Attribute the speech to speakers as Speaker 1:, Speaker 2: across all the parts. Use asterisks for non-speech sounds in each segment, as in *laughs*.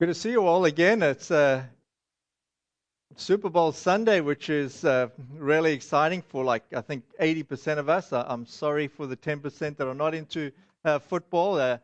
Speaker 1: Good to see you all again. It's uh, Super Bowl Sunday, which is uh, really exciting for like I think 80% of us. I'm sorry for the 10% that are not into uh, football. Uh,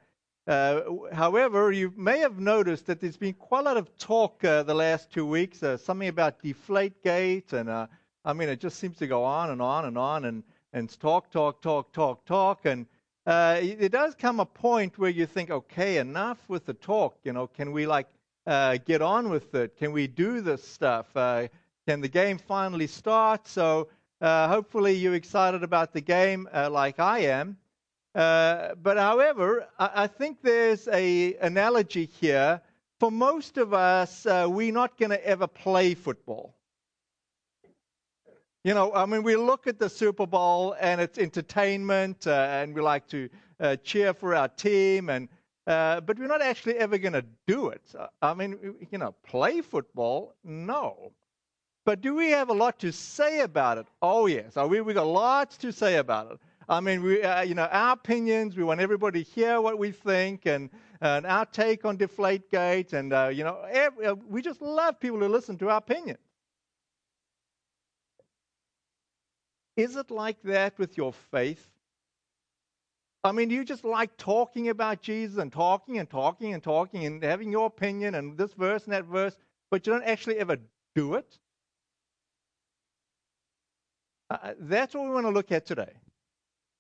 Speaker 1: uh, however, you may have noticed that there's been quite a lot of talk uh, the last two weeks. something about Deflategate, and I mean it just seems to go on and on and on, and and talk, talk, talk, talk, talk, and uh, it does come a point where you think, okay, enough with the talk. You know, can we like uh, get on with it? Can we do this stuff? Uh, can the game finally start? So uh, hopefully you're excited about the game uh, like I am. Uh, but however, I, I, think there's a analogy here. For most of us, we're not going to ever play football. You know, I mean, we look at the Super Bowl and it's entertainment, uh, and we like to uh, cheer for our team, and uh, but we're not actually ever going to do it. I mean, you know, play football, no. But do we have a lot to say about it? Oh yes, we we got lots to say about it. I mean, we, uh, you know, our opinions. We want everybody to hear what we think, and, and our take on Deflate Deflategate, and uh, you know, every, uh, we just love people to listen to our opinions. Is it like that with your faith? I mean, you just like talking about Jesus and talking and talking and talking and having your opinion and this verse and that verse, but you don't actually ever do it? Uh, uh that's what we want to look at today.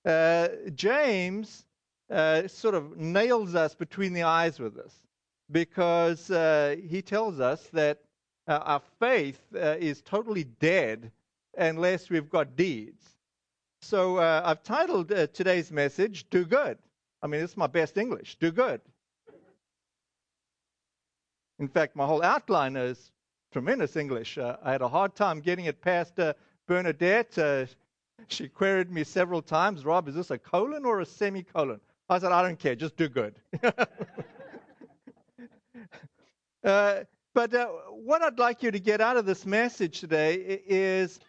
Speaker 1: Uh, James uh, sort of nails us between the eyes with this because uh, he tells us that uh, our faith is totally dead unless we've got deeds. So uh, I've titled uh, today's message, Do Good. I mean, it's my best English. Do good. In fact, my whole outline is tremendous English. Uh, I had a hard time getting it past uh, Bernadette. Uh, she queried me several times Rob, is this a colon or a semicolon? I said, I don't care, just do good. *laughs* Uh, but what I'd like you to get out of this message today is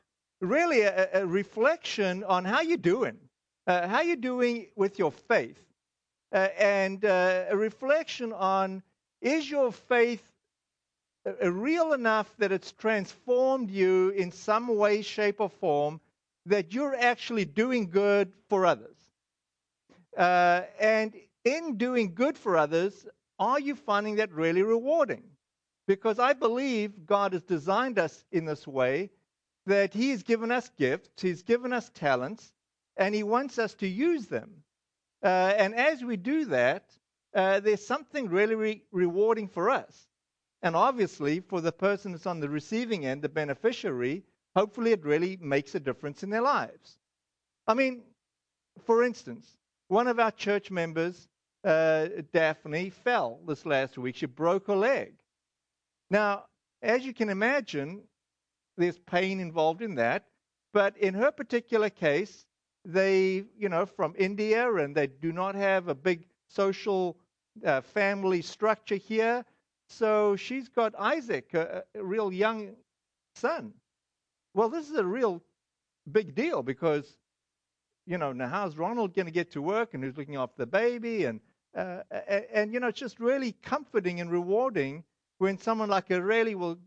Speaker 1: really a, a reflection on how you're doing, uh, how you're doing with your faith, uh, and uh, a reflection on is your faith uh, uh, real enough that it's transformed you in some way, shape, or form that you're actually doing good for others. Uh, and in doing good for others, are you finding that really rewarding? Because I believe God has designed us in this way that He has given us gifts, He's given us talents, and He wants us to use them. Uh, and as we do that, uh, there's something really re- rewarding for us. And obviously, for the person that's on the receiving end, the beneficiary, hopefully it really makes a difference in their lives. I mean, for instance, one of our church members, uh, Daphne, fell this last week. She broke her leg. Now, as you can imagine, there's pain involved in that. But in her particular case, they, you know, from India and they do not have a big social uh, family structure here. So she's got Isaac, a, a real young son. Well, this is a real big deal because, you know, now how's Ronald going to get to work and who's looking after the baby? And, uh, and, and, you know, it's just really comforting and rewarding when someone like Aurelie will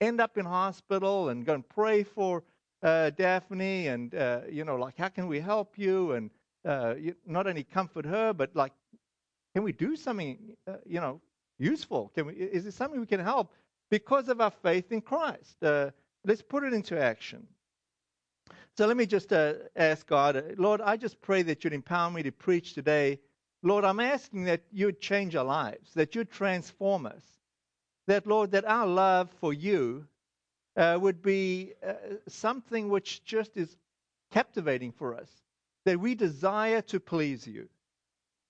Speaker 1: end up in hospital and go and pray for uh, Daphne and, uh, you know, like, how can we help you? And uh, not only comfort her, but like, can we do something, uh, you know, useful? Can we, is there something we can help because of our faith in Christ? Uh, let's put it into action. So let me just uh, ask God, Lord, I just pray that you'd empower me to preach today. Lord, I'm asking that you'd change our lives, that you'd transform us that, Lord, that our love for you uh, would be uh, something which just is captivating for us, that we desire to please you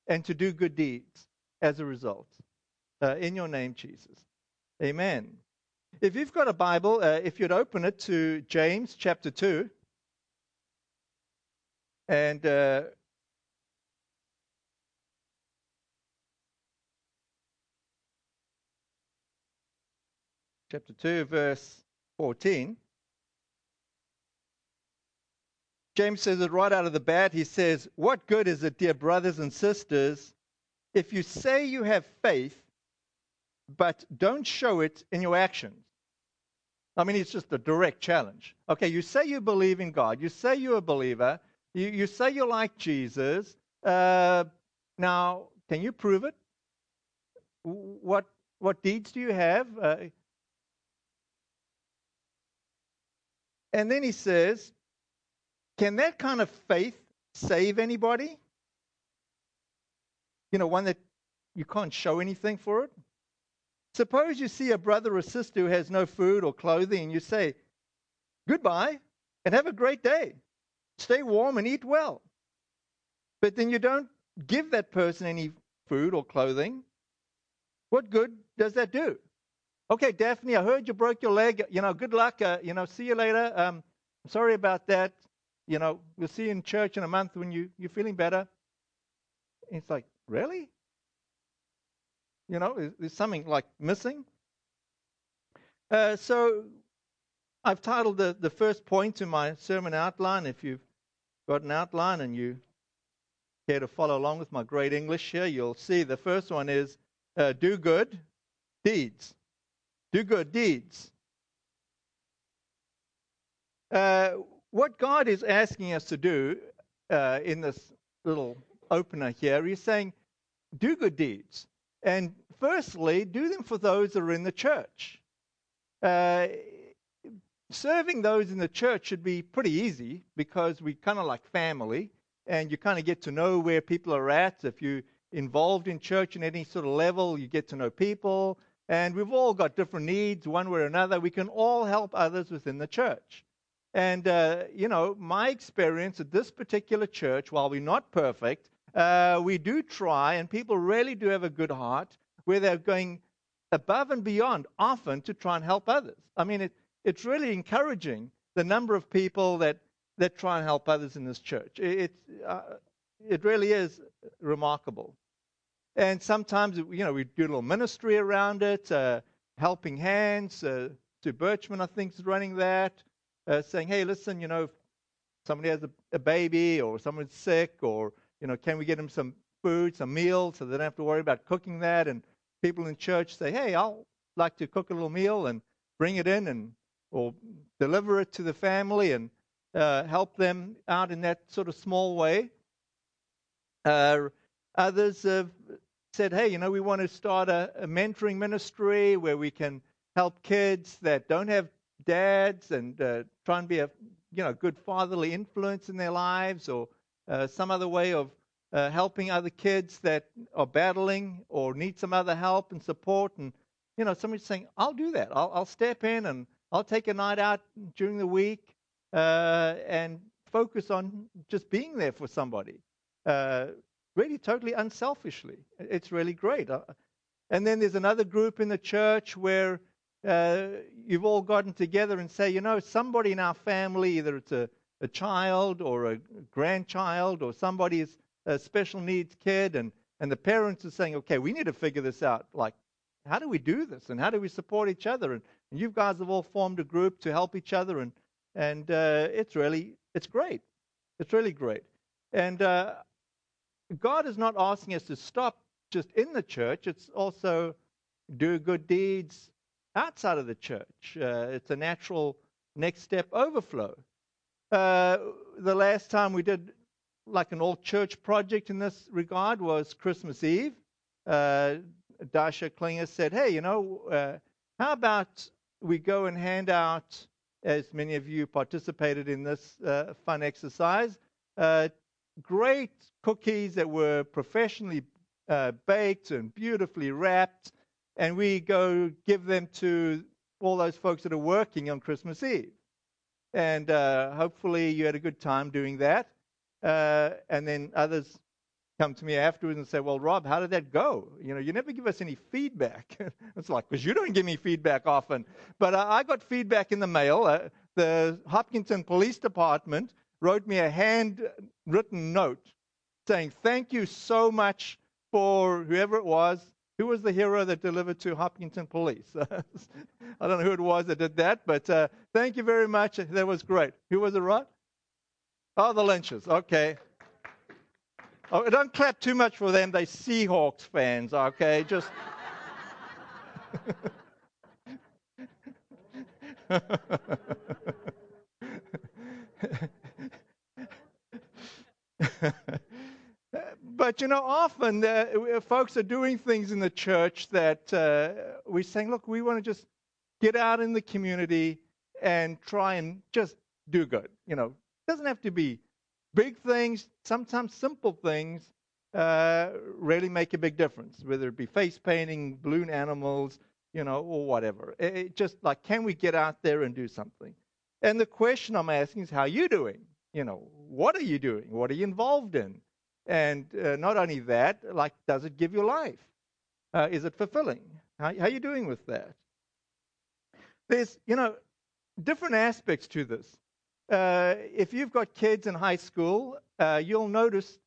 Speaker 1: and to do good deeds as a result. Uh, in your name, Jesus. Amen. If you've got a Bible, uh, if you'd open it to James chapter 2, and chapter 2, verse 14. James says it right out of the bat. He says, What good is it, dear brothers and sisters, if you say you have faith, but don't show it in your actions. I mean, it's just a direct challenge. Okay, you say you believe in God, you say you're a believer, you, you say you like Jesus. Uh, now, can you prove it? What, what deeds do you have? Uh, and then he says, Can that kind of faith save anybody? You know, one that you can't show anything for it? Suppose you see a brother or sister who has no food or clothing, and you say, Goodbye and have a great day. Stay warm and eat well. But then you don't give that person any food or clothing. What good does that do? Okay, Daphne, I heard you broke your leg. You know, good luck. Uh, you know, see you later. Um, sorry about that. You know, we'll see you in church in a month when you, you're feeling better. And it's like, really? You know, is, is something like missing? Uh, so I've titled the, the first point in my sermon outline. If you've got an outline and you care to follow along with my great English here, you'll see the first one is uh, do good deeds. Do good deeds. Uh, what God is asking us to do uh, in this little opener here, He's saying, do good deeds. And firstly, do them for those that are in the church. Uh, serving those in the church should be pretty easy because we kind of like family and you kind of get to know where people are at. If you're involved in church in any sort of level, you get to know people. And we've all got different needs, one way or another. We can all help others within the church. And, uh, you know, my experience at this particular church, while we're not perfect, uh, we do try, and people really do have a good heart where they're going above and beyond often to try and help others. I mean, it, it's really encouraging the number of people that, that try and help others in this church. It, uh, it really is remarkable. And sometimes, you know, we do a little ministry around it, uh, helping hands. Uh, Sue Birchman, I think, is running that, uh, saying, hey, listen, you know, somebody has a, a baby or someone's sick or you know, can we get them some food, some meal so they don't have to worry about cooking that? And people in church say, hey, I'll like to cook a little meal and bring it in and or deliver it to the family and uh, help them out in that sort of small way. Uh, others have said, hey, you know, we want to start a, a, mentoring ministry where we can help kids that don't have dads and uh, try and be a you know good fatherly influence in their lives or uh, some other way of uh, helping other kids that are battling or need some other help and support. And, you know, somebody's saying, I'll do that. I'll, I'll step in and I'll take a night out during the week uh, and focus on just being there for somebody. Really, totally unselfishly. It's really great. Uh, and then there's another group in the church where uh, you've all gotten together and say, you know, somebody in our family, either it's a a child or a grandchild or somebody's a special needs kid and, and the parents are saying, okay, we need to figure this out. Like, how do we do this? And how do we support each other? And, and you guys have all formed a group to help each other. And, and uh, it's really, it's great. It's really great. And uh, God is not asking us to stop just in the church. It's also do good deeds outside of the church. Uh, it's a natural next step overflow. Uh, the last time we did like an all church project in this regard was Christmas Eve. Uh, Dasha Klinger said, Hey, you know, uh, how about we go and hand out, as many of you participated in this uh, fun exercise, uh, great cookies that were professionally uh, baked and beautifully wrapped, and we go give them to all those folks that are working on Christmas Eve and uh, hopefully you had a good time doing that. Uh, and then others come to me afterwards and say, "Well, Rob, how did that go? You know, you never give us any feedback." *laughs* it's like, because you don't give me feedback often. But uh, I got feedback in the mail. Uh, the Hopkinton Police Department wrote me a handwritten note saying, "Thank you so much for whoever it was who was the hero that delivered to Hopkinton Police? *laughs* I don't know who it was that did that, but uh, thank you very much. That was great. Who was it, right? Oh, the Lynches. Okay. Oh, don't clap too much for them. They Seahawks fans, okay? Just *laughs* *laughs* but you know, often uh, folks are doing things in the church that uh, we're saying, look, we want to just get out in the community and try and just do good. You know, it doesn't have to be big things, sometimes simple things uh, really make a big difference, whether it be face painting, balloon animals, you know, or whatever. It, it just like, can we get out there and do something? And the question I'm asking is, how are you doing? You know, what are you doing? What are you involved in? And uh, not only that, like, does it give you life? Uh, is it fulfilling? How, how are you doing with that? There's, you know, different aspects to this. Uh, if you've got kids in high school, uh, you'll notice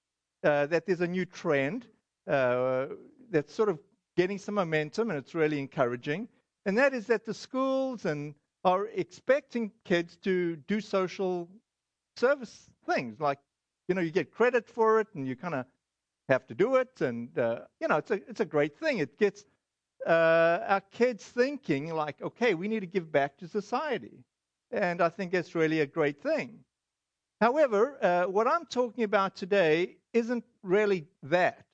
Speaker 1: uh, that there's a new trend uh, that's sort of getting some momentum, and it's really encouraging. And that is that the schools and are expecting kids to do social service things, like you know, you get credit for it, and you kind of have to do it, and uh, you know, it's a it's a great thing. It gets uh, our kids thinking like, okay, we need to give back to society. And I think that's really a great thing. However, uh, what I'm talking about today isn't really that.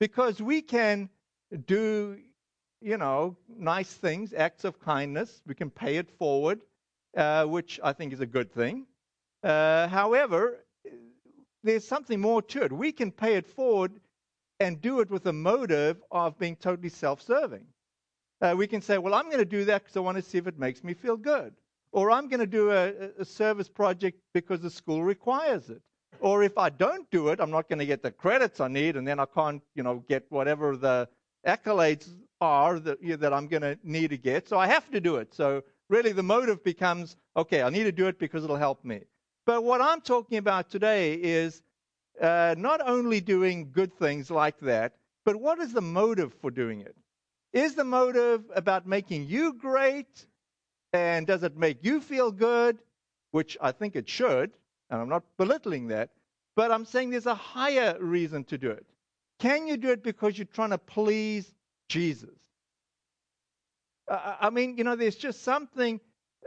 Speaker 1: Because we can do, you know, nice things, acts of kindness. We can pay it forward, uh, which I think is a good thing. Uh, however, there's something more to it. We can pay it forward and do it with a motive of being totally self serving. Uh, we can say, well, I'm going to do that because I want to see if it makes me feel good. Or I'm going to do a, a service project because the school requires it. Or if I don't do it, I'm not going to get the credits I need, and then I can't, you know, get whatever the accolades are that, you know, that I'm going to need to get. So I have to do it. So really, the motive becomes, okay, I need to do it because it'll help me. But what I'm talking about today is uh, not only doing good things like that, but what is the motive for doing it? Is the motive about making you great? And does it make you feel good? Which I think it should, and I'm not belittling that, but I'm saying there's a higher reason to do it. Can you do it because you're trying to please Jesus? I mean, you know, there's just something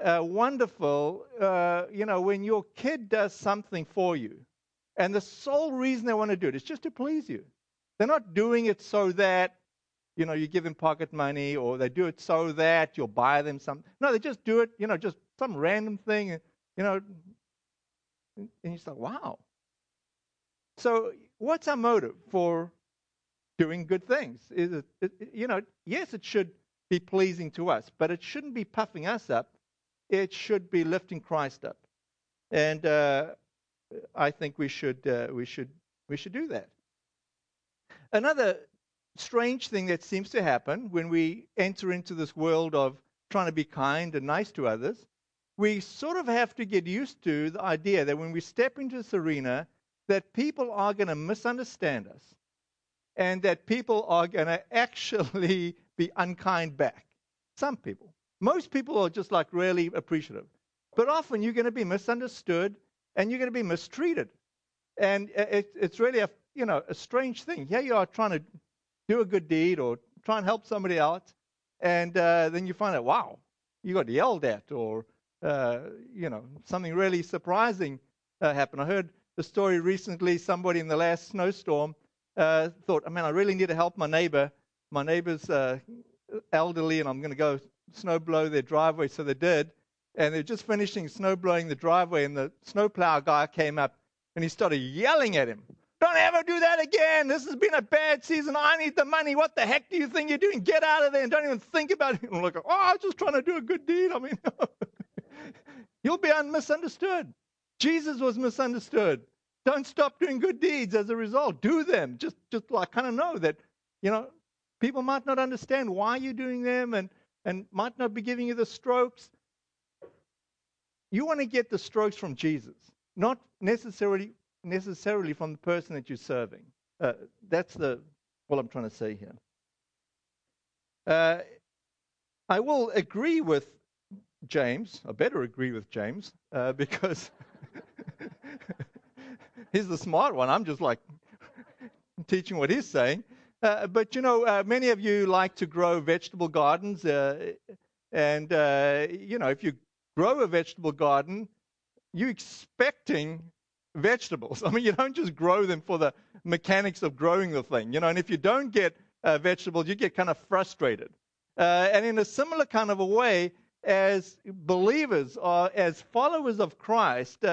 Speaker 1: uh, wonderful, uh, you know, when your kid does something for you. And the sole reason they want to do it is just to please you. They're not doing it so that you know, you give them pocket money or they do it so that you'll buy them some. No, they just do it, you know, just some random thing, you know. And you say, wow. So, what's our motive for doing good things? Is it, you know, yes, it should be pleasing to us, but it shouldn't be puffing us up. It should be lifting Christ up. And uh, I think we should, uh, we, should, we should do that. Another strange thing that seems to happen when we enter into this world of trying to be kind and nice to others. We sort of have to get used to the idea that when we step into this arena, that people are going to misunderstand us and that people are going *laughs* to actually be unkind back. Some people. Most people are just like really appreciative. But often you're going to be misunderstood and you're going to be mistreated. And it, it's really a, you know, a strange thing. Here you are trying to do a good deed or try and help somebody out, and uh, then you find out, wow, you got yelled at, or uh, you know, something really surprising uh, happened. I heard the story recently. Somebody in the last snowstorm uh, thought, I mean, I really need to help my neighbor. My neighbor's uh, elderly, and I'm going to go snow blow their driveway. So they did, and they're just finishing snow blowing the driveway, and the snowplow guy came up and he started yelling at him. Don't ever do that again. This has been a bad season. I need the money. What the heck do you think you're doing? Get out of there and don't even think about it. And *laughs* look, oh, I was just trying to do a good deed. I mean, *laughs* you'll be misunderstood. Jesus was misunderstood. Don't stop doing good deeds as a result. Do them. Just, just like kind of know that, you know, people might not understand why you're doing them and, and might not be giving you the strokes. You want to get the strokes from Jesus, not necessarily necessarily from the person that you're serving. Uh, that's the what I'm trying to say here. Uh, I will agree with James. I better agree with James uh, *laughs* because *laughs* he's the smart one. I'm just like *laughs* teaching what he's saying. Uh, but you know, uh, many of you like to grow vegetable gardens, uh, and uh, you know, if you grow a vegetable garden, you're expecting vegetables. *laughs* I mean, you don't just grow them for the mechanics of growing the thing, you know. And if you don't get uh, vegetables, you get kind of frustrated. Uh, and in a similar kind of a way, as believers or as followers of Christ,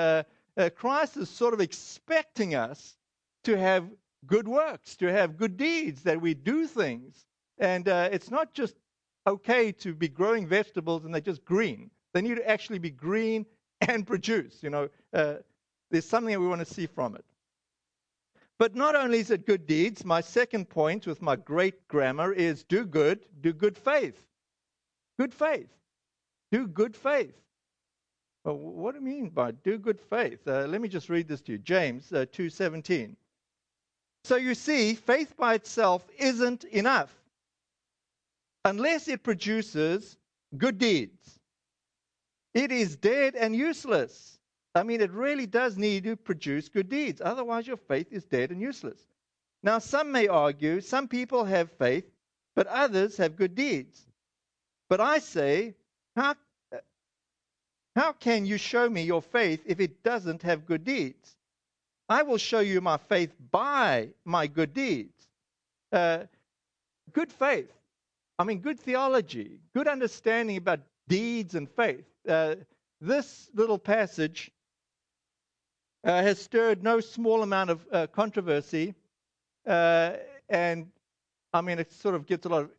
Speaker 1: Christ is sort of expecting us to have good works, to have good deeds, that we do things. And uh, it's not just okay to be growing vegetables and they're just green. They need to actually be green *laughs* and produce. You know, uh, there's something that we want to see from it. But not only is it good deeds, my second point with my great grammar is do good, do good faith. Good faith. Do good faith. Well, what do you mean by do good faith? Uh, let me just read this to you. James uh, 2:17. So you see, faith by itself isn't enough unless it produces good deeds. It is dead and useless. I mean, it really does need to produce good deeds. Otherwise, your faith is dead and useless. Now, some may argue some people have faith, but others have good deeds. But I say, how, uh, how can you show me your faith if it doesn't have good deeds? I will show you my faith by my good deeds. Uh, good faith. I mean, good theology, good understanding about deeds and faith. Uh, this little passage uh, has stirred no small amount of uh, controversy. Uh, and I mean, it sort of gets a lot of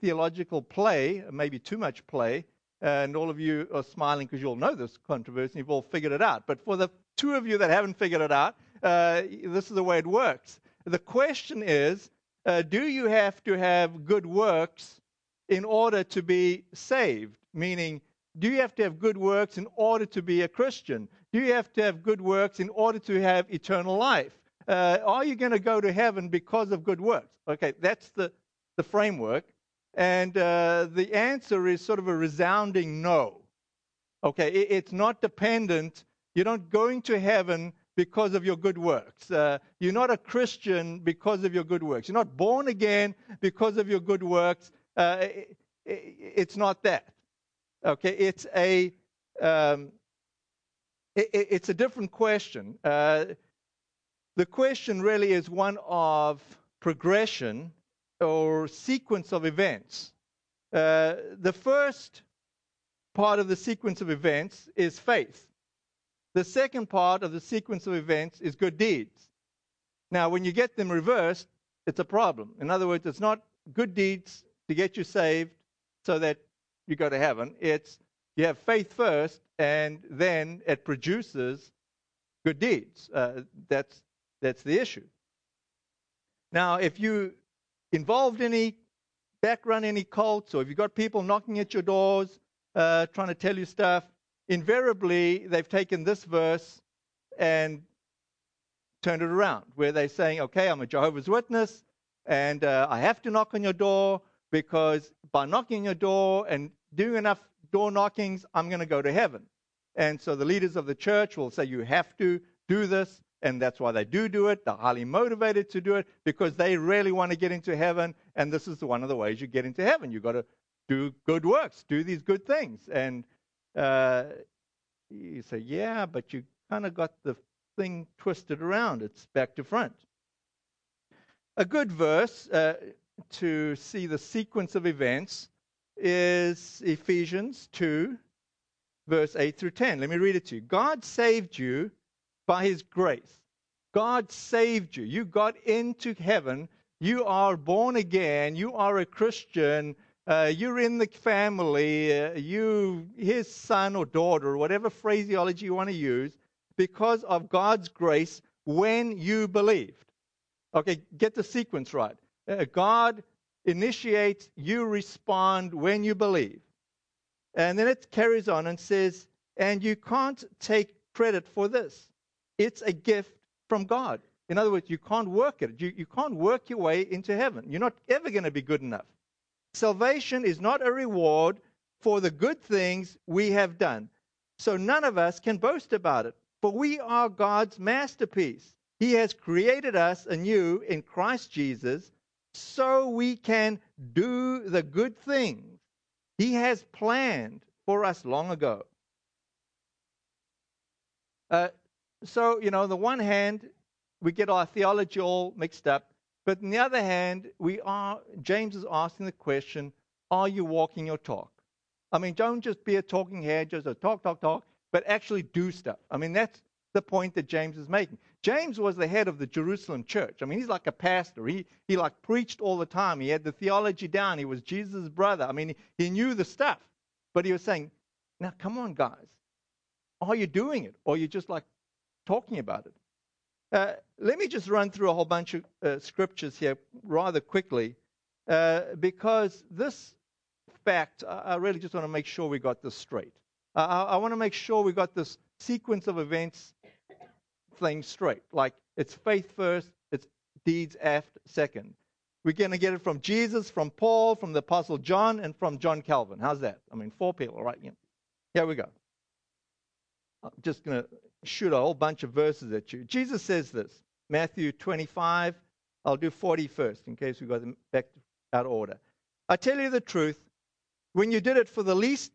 Speaker 1: theological play, maybe too much play. And all of you are smiling because you all know this controversy. You've all figured it out. But for the two of you that haven't figured it out, uh, this is the way it works. The question is uh, do you have to have good works in order to be saved? Meaning, do you have to have good works in order to be a Christian? Do you have to have good works in order to have eternal life? Uh, are you going to go to heaven because of good works? Okay, that's the, the framework. And uh, the answer is sort of a resounding no. Okay, it, it's not dependent you're not going to heaven because of your good works. Uh, you're not a Christian because of your good works. You're not born again because of your good works. Uh, it, it, it's not that. Okay, it's a um, it, it's a different question. Uh, the question really is one of progression or sequence of events. Uh, the first part of the sequence of events is faith. The second part of the sequence of events is good deeds. Now, when you get them reversed, it's a problem. In other words, it's not good deeds to get you saved so that you go to heaven. It's you have faith first, and then it produces good deeds. Uh, that's that's the issue. Now, if you involved any background any cults, or if you've got people knocking at your doors uh, trying to tell you stuff, invariably they've taken this verse and turned it around, where they're saying, okay, I'm a Jehovah's Witness, and uh, I have to knock on your door because by knocking your door and doing enough door knockings, I'm going to go to heaven. And so the leaders of the church will say, you have to do this, and that's why they do do it. They're highly motivated to do it because they really want to get into heaven, and this is one of the ways you get into heaven. You've got to do good works, do these good things. And uh, you say, yeah, but you kind of got the thing twisted around. It's back to front. A good verse uh, to see the sequence of events is Ephesians 2, verse 8 through 10. Let me read it to you. God saved you by his grace. God saved you. You got into heaven. You are born again. You are a Christian uh, you're in the family, uh, you, his son or daughter, or whatever phraseology you want to use, because of God's grace when you believed. Okay, get the sequence right. Uh, God initiates, you respond when you believe. And then it carries on and says, and you can't take credit for this. It's a gift from God. In other words, you can't work it. You, you can't work your way into heaven. You're not ever going to be good enough. Salvation is not a reward for the good things we have done. So none of us can boast about it, for we are God's masterpiece. He has created us anew in Christ Jesus so we can do the good things He has planned for us long ago. Uh, so, you know, on the one hand, we get our theology all mixed up. But on the other hand, we are, James is asking the question, are you walking your talk? I mean, don't just be a talking head, just a talk, talk, talk, but actually do stuff. I mean, that's the point that James is making. James was the head of the Jerusalem church. I mean, he's like a pastor. He, he like preached all the time. He had the theology down. He was Jesus' brother. I mean, he, knew the stuff. But he was saying, now come on, guys. Are you doing it? Or are you just like talking about it? Uh, let me just run through a whole bunch of uh, scriptures here rather quickly, uh, because this fact, I really just want to make sure we got this straight. I, I want to make sure we got this sequence of events thing straight. Like it's faith first, it's deeds after second. We're going to get it from Jesus, from Paul, from the Apostle John, and from John Calvin. How's that? I mean, four people, right? Here we go. I'm just going to shoot a whole bunch of verses at you. Jesus says this Matthew 25. I'll do 40 first in case we got them back out of order. I tell you the truth, when you did it for the least,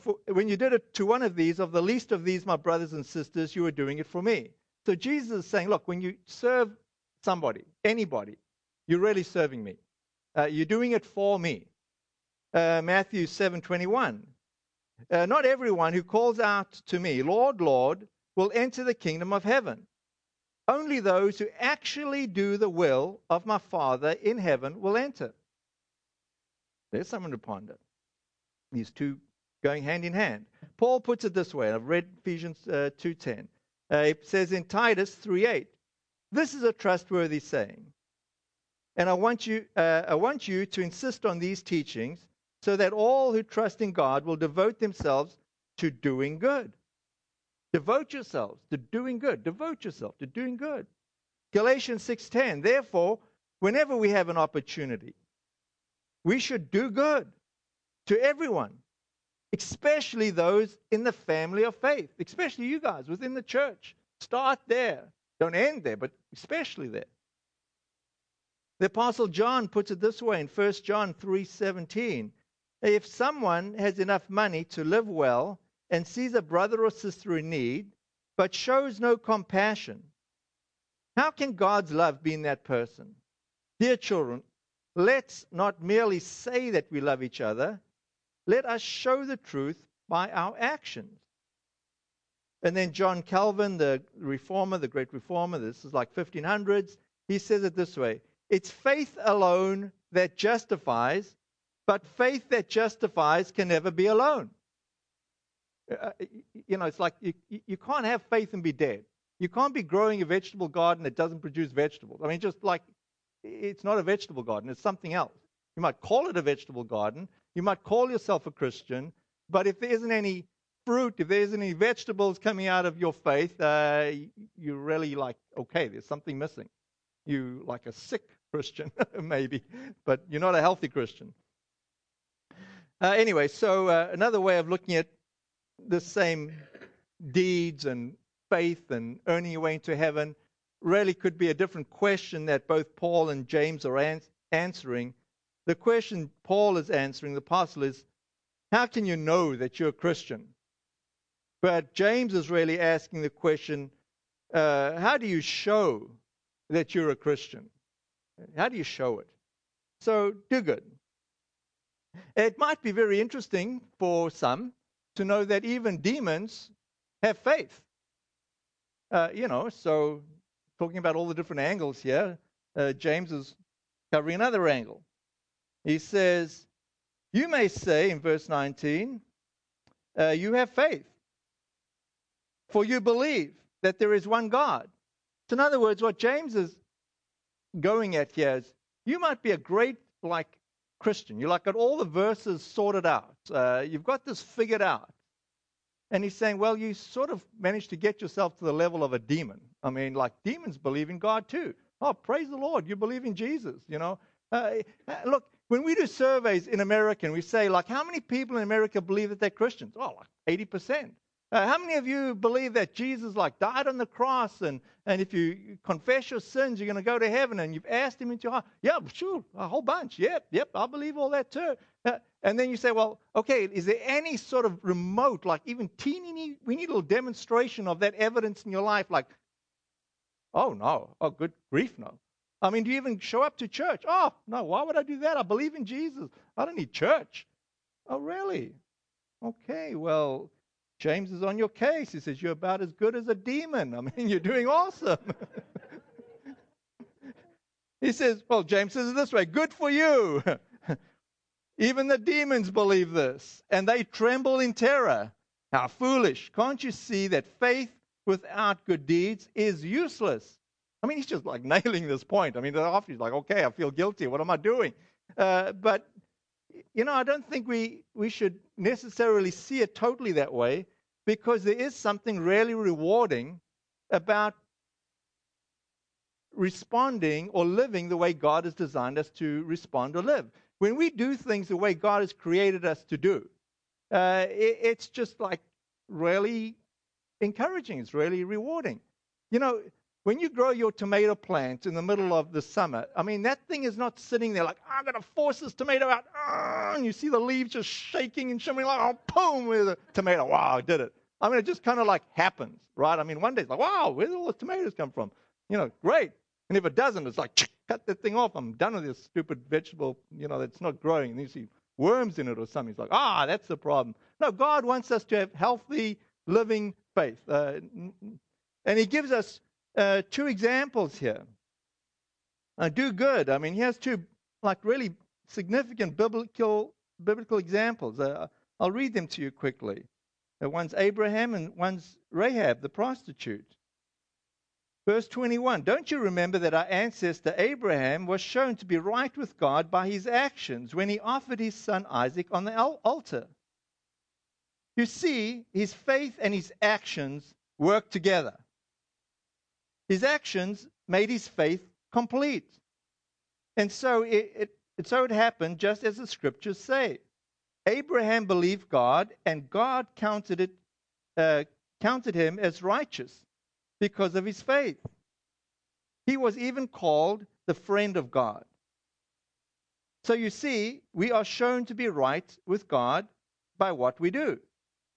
Speaker 1: for, when you did it to one of these, of the least of these, my brothers and sisters, you were doing it for me. So Jesus is saying, look, when you serve somebody, anybody, you're really serving me. Uh, you're doing it for me. Uh, Matthew 7:21. Uh, not everyone who calls out to me, Lord, Lord, will enter the kingdom of heaven. Only those who actually do the will of my Father in heaven will enter. There's something to ponder. These two going hand in hand. Paul puts it this way, I've read Ephesians uh, 2.10. Uh, it says in Titus 3.8, this is a trustworthy saying. And I want, you, uh, I want you to insist on these teachings so that all who trust in God will devote themselves to doing good. Devote yourselves to doing good. Devote yourself to doing good. Galatians 6:10. Therefore, whenever we have an opportunity, we should do good to everyone, especially those in the family of faith, especially you guys within the church. Start there. Don't end there, but especially there. The apostle John puts it this way in 1 John 3:17. If someone has enough money to live well and sees a brother or sister in need, but shows no compassion, how can God's love be in that person? Dear children, let's not merely say that we love each other, let us show the truth by our actions. And then John Calvin, the reformer, the great reformer, this is like 1500s, he says it this way It's faith alone that justifies, but faith that justifies can never be alone. Uh, you know, it's like you, you can't have faith and be dead. You can't be growing a vegetable garden that doesn't produce vegetables. I mean, just like it's not a vegetable garden, it's something else. You might call it a vegetable garden, you might call yourself a Christian, but if there isn't any fruit, if there isn't any vegetables coming out of your faith, uh, you're really like, okay, there's something missing. You like a sick Christian, *laughs* maybe, but you're not a healthy Christian. Uh, anyway, so uh, another way of looking at the same deeds and faith and earning your way into heaven really could be a different question that both Paul and James are an- answering. The question Paul is answering, the apostle, is how can you know that you're a Christian? But James is really asking the question uh, how do you show that you're a Christian? How do you show it? So do good. It might be very interesting for some to know that even demons have faith. Uh, you know, so talking about all the different angles here, uh, James is covering another angle. He says, You may say in verse 19, uh, you have faith, for you believe that there is one God. So, in other words, what James is going at here is you might be a great, like, Christian. You like got all the verses sorted out. Uh, you've got this figured out. And he's saying, well, you sort of managed to get yourself to the level of a demon. I mean, like demons believe in God too. Oh, praise the Lord, you believe in Jesus, you know. Uh, uh look, when we do surveys in America and we say, like, how many people in America believe that they're Christians? Oh, like 80%. Uh, how many of you believe that Jesus like died on the cross and, and if you confess your sins, you're going to go to heaven and you've asked him into your heart? Yeah, sure, a whole bunch. Yep, yep, I believe all that too. Uh, and then you say, well, okay, is there any sort of remote, like even teeny, we need a little demonstration of that evidence in your life? Like, oh no, oh good grief, no. I mean, do you even show up to church? Oh, no, why would I do that? I believe in Jesus. I don't need church. Oh, really? Okay, well, James is on your case. He says, You're about as good as a demon. I mean, *laughs* you're doing awesome. *laughs* he says, Well, James says it this way good for you. *laughs* Even the demons believe this, and they tremble in terror. How foolish. Can't you see that faith without good deeds is useless? I mean, he's just like nailing this point. I mean, after he's like, okay, I feel guilty. What am I doing? Uh, but you know, I don't think we, we should necessarily see it totally that way because there is something really rewarding about responding or living the way God has designed us to respond or live. When we do things the way God has created us to do, uh, it, it's just like really encouraging. It's really rewarding. You know, when you grow your tomato plant in the middle of the summer, I mean, that thing is not sitting there like, I'm going to force this tomato out. And you see the leaves just shaking and shimmering like, oh, boom, with a tomato. Wow, I did it. I mean, it just kind of like happens, right? I mean, one day it's like, wow, where did all the tomatoes come from? You know, great. And if it doesn't, it's like, cut that thing off. I'm done with this stupid vegetable, you know, that's not growing. And you see worms in it or something. It's like, ah, that's the problem. No, God wants us to have healthy, living faith. Uh, and He gives us uh, two examples here. Uh, do good. I mean, he has two like really significant biblical biblical examples. Uh, I'll read them to you quickly. Uh, one's Abraham and one's Rahab, the prostitute. Verse 21 Don't you remember that our ancestor Abraham was shown to be right with God by his actions when he offered his son Isaac on the altar? You see, his faith and his actions work together. His actions made his faith complete. And so it, it, so it happened just as the scriptures say. Abraham believed God, and God counted, it, uh, counted him as righteous because of his faith. He was even called the friend of God. So you see, we are shown to be right with God by what we do,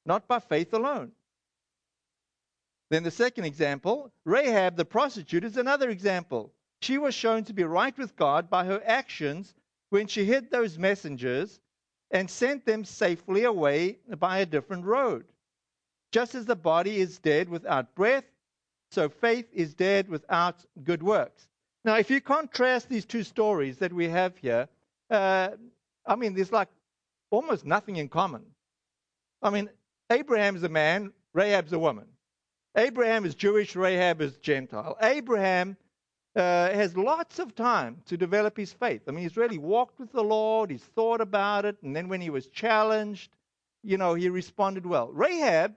Speaker 1: not by faith alone. Then the second example, Rahab the prostitute, is another example. She was shown to be right with God by her actions when she hid those messengers and sent them safely away by a different road. Just as the body is dead without breath, so faith is dead without good works. Now, if you contrast these two stories that we have here, uh, I mean, there's like almost nothing in common. I mean, Abraham's a man, Rahab's a woman. Abraham is Jewish, Rahab is Gentile. Abraham uh, has lots of time to develop his faith. I mean, he's really walked with the Lord, he's thought about it, and then when he was challenged, you know, he responded well. Rahab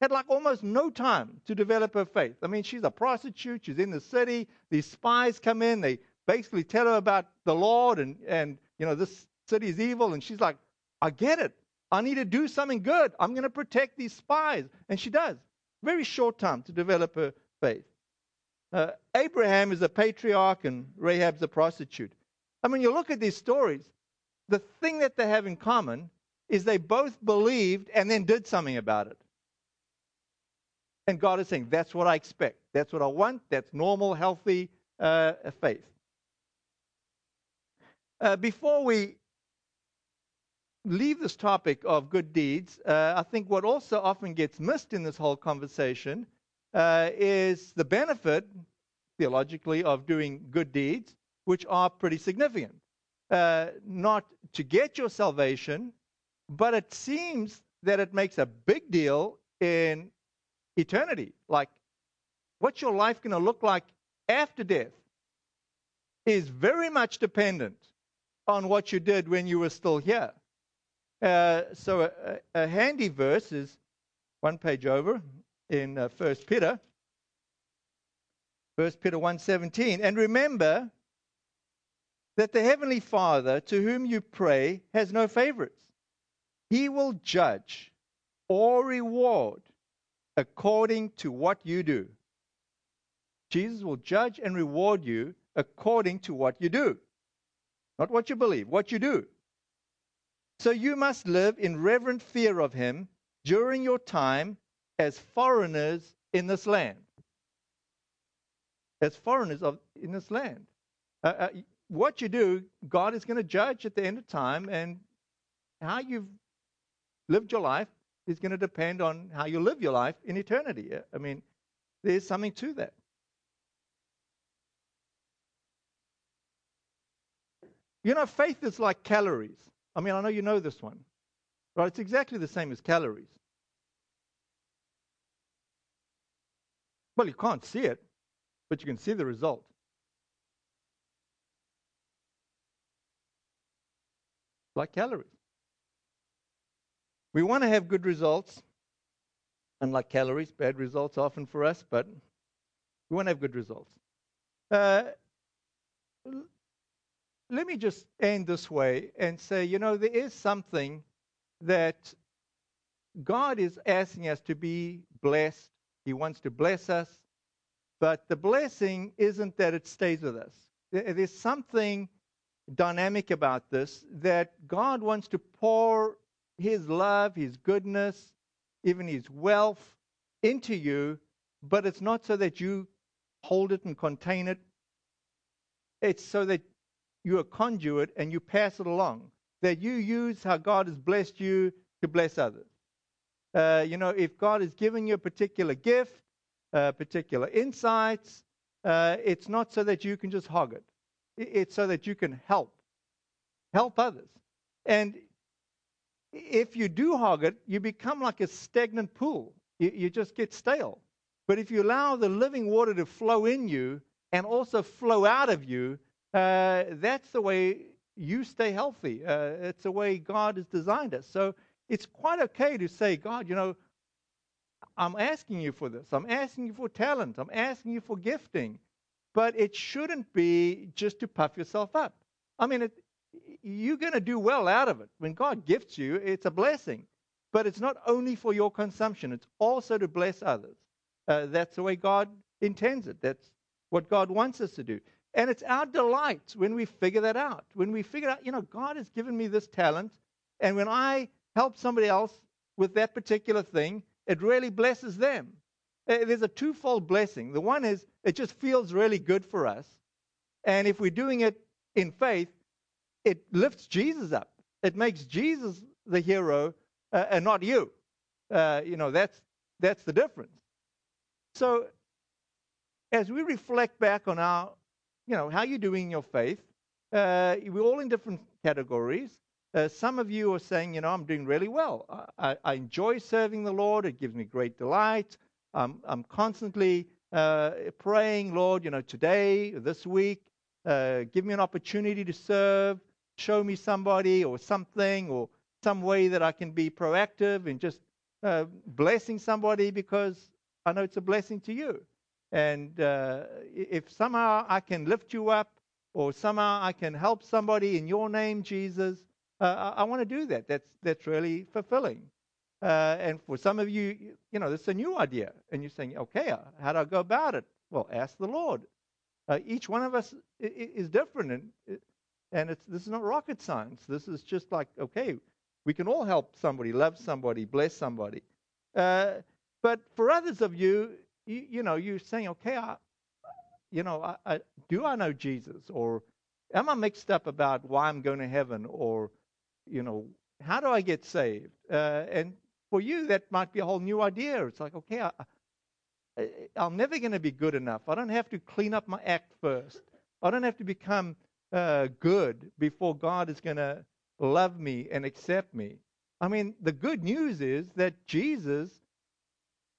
Speaker 1: had like almost no time to develop her faith. I mean, she's a prostitute, she's in the city, these spies come in, they basically tell her about the Lord and, and you know, this city is evil, and she's like, I get it. I need to do something good. I'm going to protect these spies. And she does very short time to develop her faith. Uh, Abraham is a patriarch and Rahab's a prostitute. I mean, you look at these stories, the thing that they have in common is they both believed and then did something about it. And God is saying, that's what I expect. That's what I want. That's normal, healthy uh, faith. Uh, before we leave this topic of good deeds, uh, I think what also often gets missed in this whole conversation uh, is the benefit, theologically, of doing good deeds, which are pretty significant. Uh, not to get your salvation, but it seems that it makes a big deal in eternity. Like, what's your life going to look like after death is very much dependent on what you did when you were still here. Uh, so a, a, handy verse is one page over in uh, 1 Peter. 1 Peter 1:17 and remember that the heavenly Father to whom you pray has no favorites. He will judge or reward according to what you do. Jesus will judge and reward you according to what you do. Not what you believe, what you do. So you must live in reverent fear of him during your time as foreigners in this land. As foreigners of, in this land. Uh, uh, what you do, God is going to judge at the end of time, and how you've lived your life is going to depend on how you live your life in eternity. I mean, there's something to that. You know, faith is like calories. I mean, I know you know this one, right? It's exactly the same as calories. Well, you can't see it, but you can see the result. Like calories. We want to have good results, unlike calories, bad results often for us, but we want to have good results. Uh, let me just end this way and say, you know, there is something that God is asking us to be blessed. He wants to bless us. But the blessing isn't that it stays with us. There's something dynamic about this that God wants to pour His love, His goodness, even His wealth into you, but it's not so that you hold it and contain it. It's so that you're a conduit and you pass it along. That you use how God has blessed you to bless others. Uh, you know, if God has given you a particular gift, uh, particular insights, uh, it's not so that you can just hog it. It's so that you can help, help others. And if you do hog it, you become like a stagnant pool. You, you just get stale. But if you allow the living water to flow in you and also flow out of you, uh, that's the way you stay healthy. Uh, it's the way God has designed us. So it's quite okay to say, God, you know, I'm asking you for this. I'm asking you for talent. I'm asking you for gifting. But it shouldn't be just to puff yourself up. I mean, it, you're going to do well out of it. When God gifts you, it's a blessing. But it's not only for your consumption, it's also to bless others. Uh, that's the way God intends it. That's what God wants us to do. And it's our delight when we figure that out. When we figure out, you know, God has given me this talent, and when I help somebody else with that particular thing, it really blesses them. Uh, there's a twofold blessing. The one is it just feels really good for us. And if we're doing it in faith, it lifts Jesus up. It makes Jesus the hero uh, and not you. Uh, you know, that's, that's the difference. So as we reflect back on our you know, how you doing in your faith? Uh, we're all in different categories. Uh, some of you are saying, you know, I'm doing really well. I, I, enjoy serving the Lord. It gives me great delight. Um, I'm constantly uh, praying, Lord, you know, today, this week, uh, give me an opportunity to serve. Show me somebody or something or some way that I can be proactive in just uh, blessing somebody because I know it's a blessing to you. And uh, if somehow I can lift you up or somehow I can help somebody in your name, Jesus, uh, I, I want to do that. That's, that's really fulfilling. Uh, and for some of you, you know, this is a new idea. And you're saying, okay, uh, how do I go about it? Well, ask the Lord. Uh, each one of us is different. And, and it's, this is not rocket science. This is just like, okay, we can all help somebody, love somebody, bless somebody. Uh, but for others of you, you, you know, you're saying, okay, I, you know, I, I, do I know Jesus? Or am I mixed up about why I'm going to heaven? Or, you know, how do I get saved? Uh, and for you, that might be a whole new idea. It's like, okay, I, I'm never going to be good enough. I don't have to clean up my act first. I don't have to become uh, good before God is going to love me and accept me. I mean, the good news is that Jesus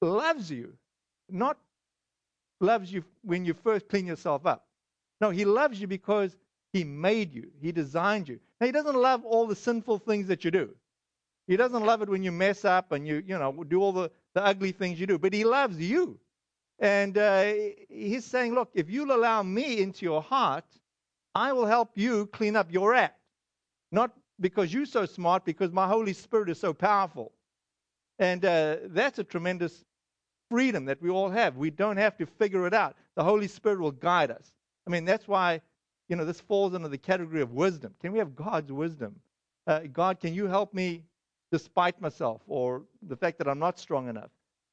Speaker 1: loves you not loves you when you first clean yourself up. No, he loves you because he made you. He designed you. Now, he doesn't love all the sinful things that you do. He doesn't love it when you mess up and you, you know, do all the, the ugly things you do. But he loves you. And uh, he's saying, look, if you'll allow me into your heart, I will help you clean up your act. Not because you're so smart, because my Holy Spirit is so powerful. And uh, that's a tremendous freedom that we all have. We don't have to figure it out. The Holy Spirit will guide us. I mean, that's why, you know, this falls under the category of wisdom. Can we have God's wisdom? Uh, God, can you help me despite myself or the fact that I'm not strong enough?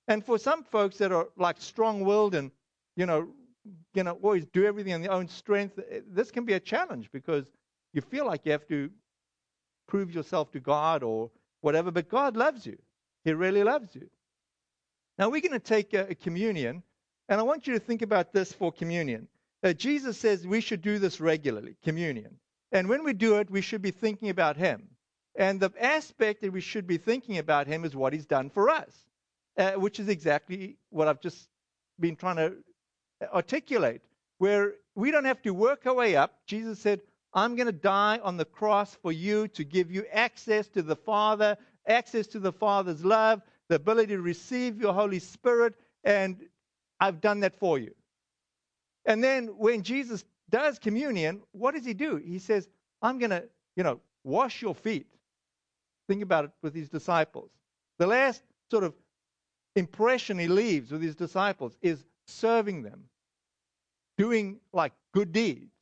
Speaker 1: And for some folks that are like strong-willed and, you know, you know, always do everything in their own strength, eh, this can be a challenge because you feel like you have to prove yourself to God or whatever. But God loves you. He really loves you. Now we're going to take a, a communion, and I want you to think about this for communion. Uh, Jesus says we should do this regularly, communion. And when we do it, we should be thinking about Him. And the aspect that we should be thinking about Him is what He's done for us, uh, which is exactly what I've just been trying to articulate. Where we don't have to work our way up. Jesus said, I'm going to die on the cross for you to give you access to the Father, access to the Father's love, the ability to receive your Holy Spirit, and I've done that for you. And then when Jesus does communion, what does he do? He says, I'm going to, you know, wash your feet. Think about it with his disciples. The last sort of impression he leaves with his disciples is serving them, doing like good deeds,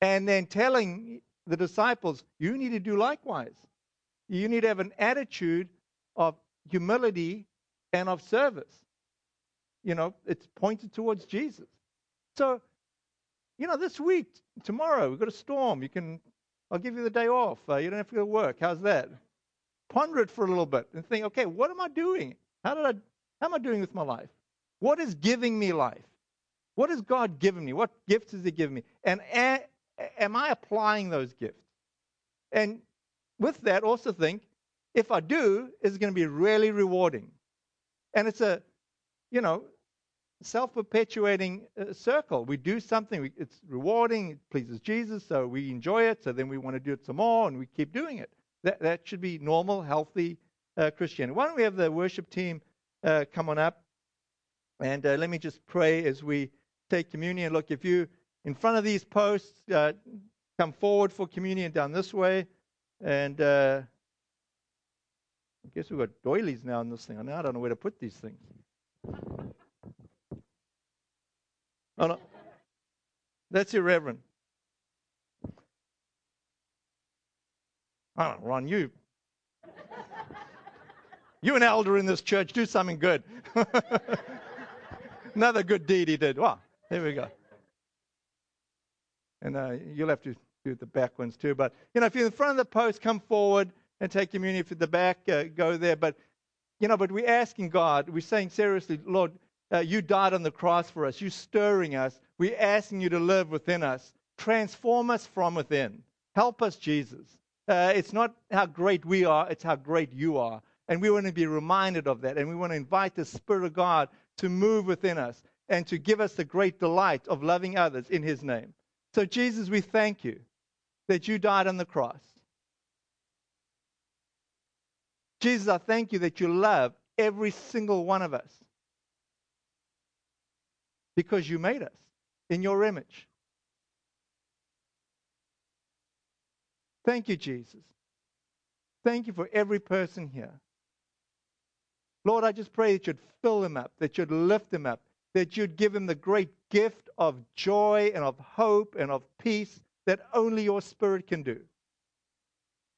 Speaker 1: and then telling the disciples, you need to do likewise. You need to have an attitude of humility and of service. You know, it's pointed towards Jesus. So, you know, this week, tomorrow, we've got a storm. You can, I'll give you the day off. Uh, you don't have to go to work. How's that? Ponder it for a little bit and think, okay, what am I doing? How did I, how am I doing with my life? What is giving me life? What has God given me? What gifts has He given me? And a, am I applying those gifts? And with that, also think, if I do, it's going to be really rewarding. And it's a, you know, self perpetuating uh, circle. We do something, we, it's rewarding, it pleases Jesus, so we enjoy it, so then we want to do it some more, and we keep doing it. That, that should be normal, healthy uh, Christianity. Why don't we have the worship team uh, come on up? And uh, let me just pray as we take communion. Look, if you in front of these posts, uh, come forward for communion down this way. And uh, I guess we've got doilies now in this thing. Now I don't know where to put these things. Oh, no. That's irreverent. I don't know, Ron, you. You an elder in this church, do something good. *laughs* Another good deed he did. Wow, there we go. And uh, you'll have to do the back ones too. But, you know, if you're in front of the post, come forward and take communion. At the back, uh, go there. But, you know, but we're asking God, we're saying seriously, Lord, uh, you died on the cross for us. You're stirring us. We're asking you to live within us. Transform us from within. Help us, Jesus. Uh, it's not how great we are, it's how great you are. And we want to be reminded of that. And we want to invite the Spirit of God to move within us and to give us the great delight of loving others in His name. So, Jesus, we thank you that you died on the cross. Jesus, I thank you that you love every single one of us because you made us in your image. Thank you, Jesus. Thank you for every person here. Lord, I just pray that you'd fill them up, that you'd lift them up, that you'd give them the great gift of joy and of hope and of peace that only your Spirit can do.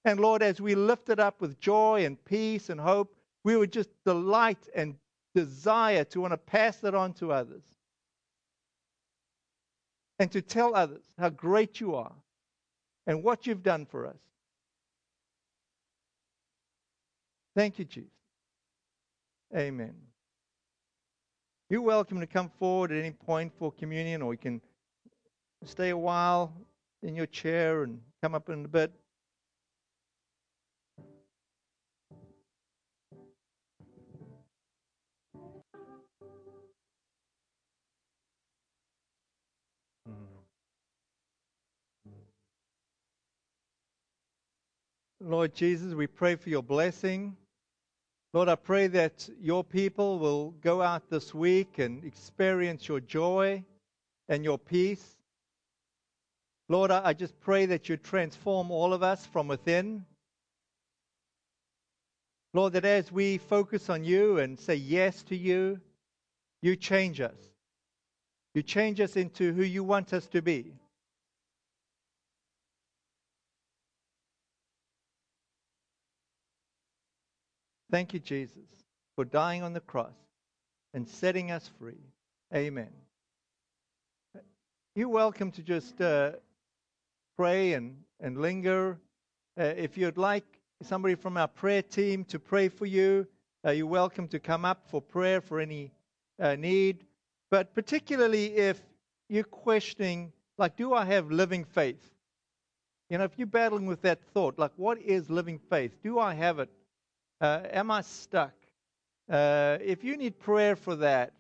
Speaker 1: And Lord, as we lift it up with joy and peace and hope, we would just delight and desire to want to pass it on to others. And to tell others how great you are and what you've done for us. Thank you, Jesus. Amen. You're welcome to come forward at any point for communion, or you can stay a while in your chair and come up in a bit. Lord Jesus, we pray for your blessing. Lord, I pray that your people will go out this week and experience your joy and your peace. Lord, I just pray that you transform all of us from within. Lord, that as we focus on you and say yes to you, you change us. You change us into who you want us to be. Thank you, Jesus, for dying on the cross and setting us free. Amen. You're welcome to just uh, pray and, and linger. Uh, if you'd like somebody from our prayer team to pray for you, uh, you're welcome to come up for prayer for any uh, need. But particularly if you're questioning, like, do I have living faith? You know, if you're battling with that thought, like, what is living faith? Do I have it? Uh, am I stuck? Uh, if you need prayer for that,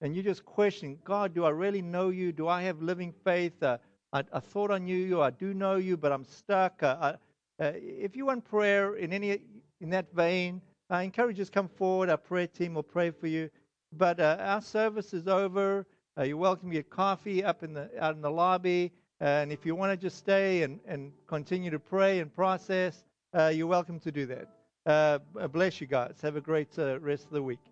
Speaker 1: and you're just questioning, God, do I really know you? Do I have living faith? Uh, I, I, thought I knew you. I do know you, but I'm stuck. Uh, I, uh, if you want prayer in any in that vein, I encourage you to come forward. Our prayer team will pray for you. But uh, our service is over. you're welcome to get coffee up in the out in the lobby. and if you want to just stay and, and continue to pray and process, you're welcome to do that. Uh, bless you guys. Have a great uh, rest of the week.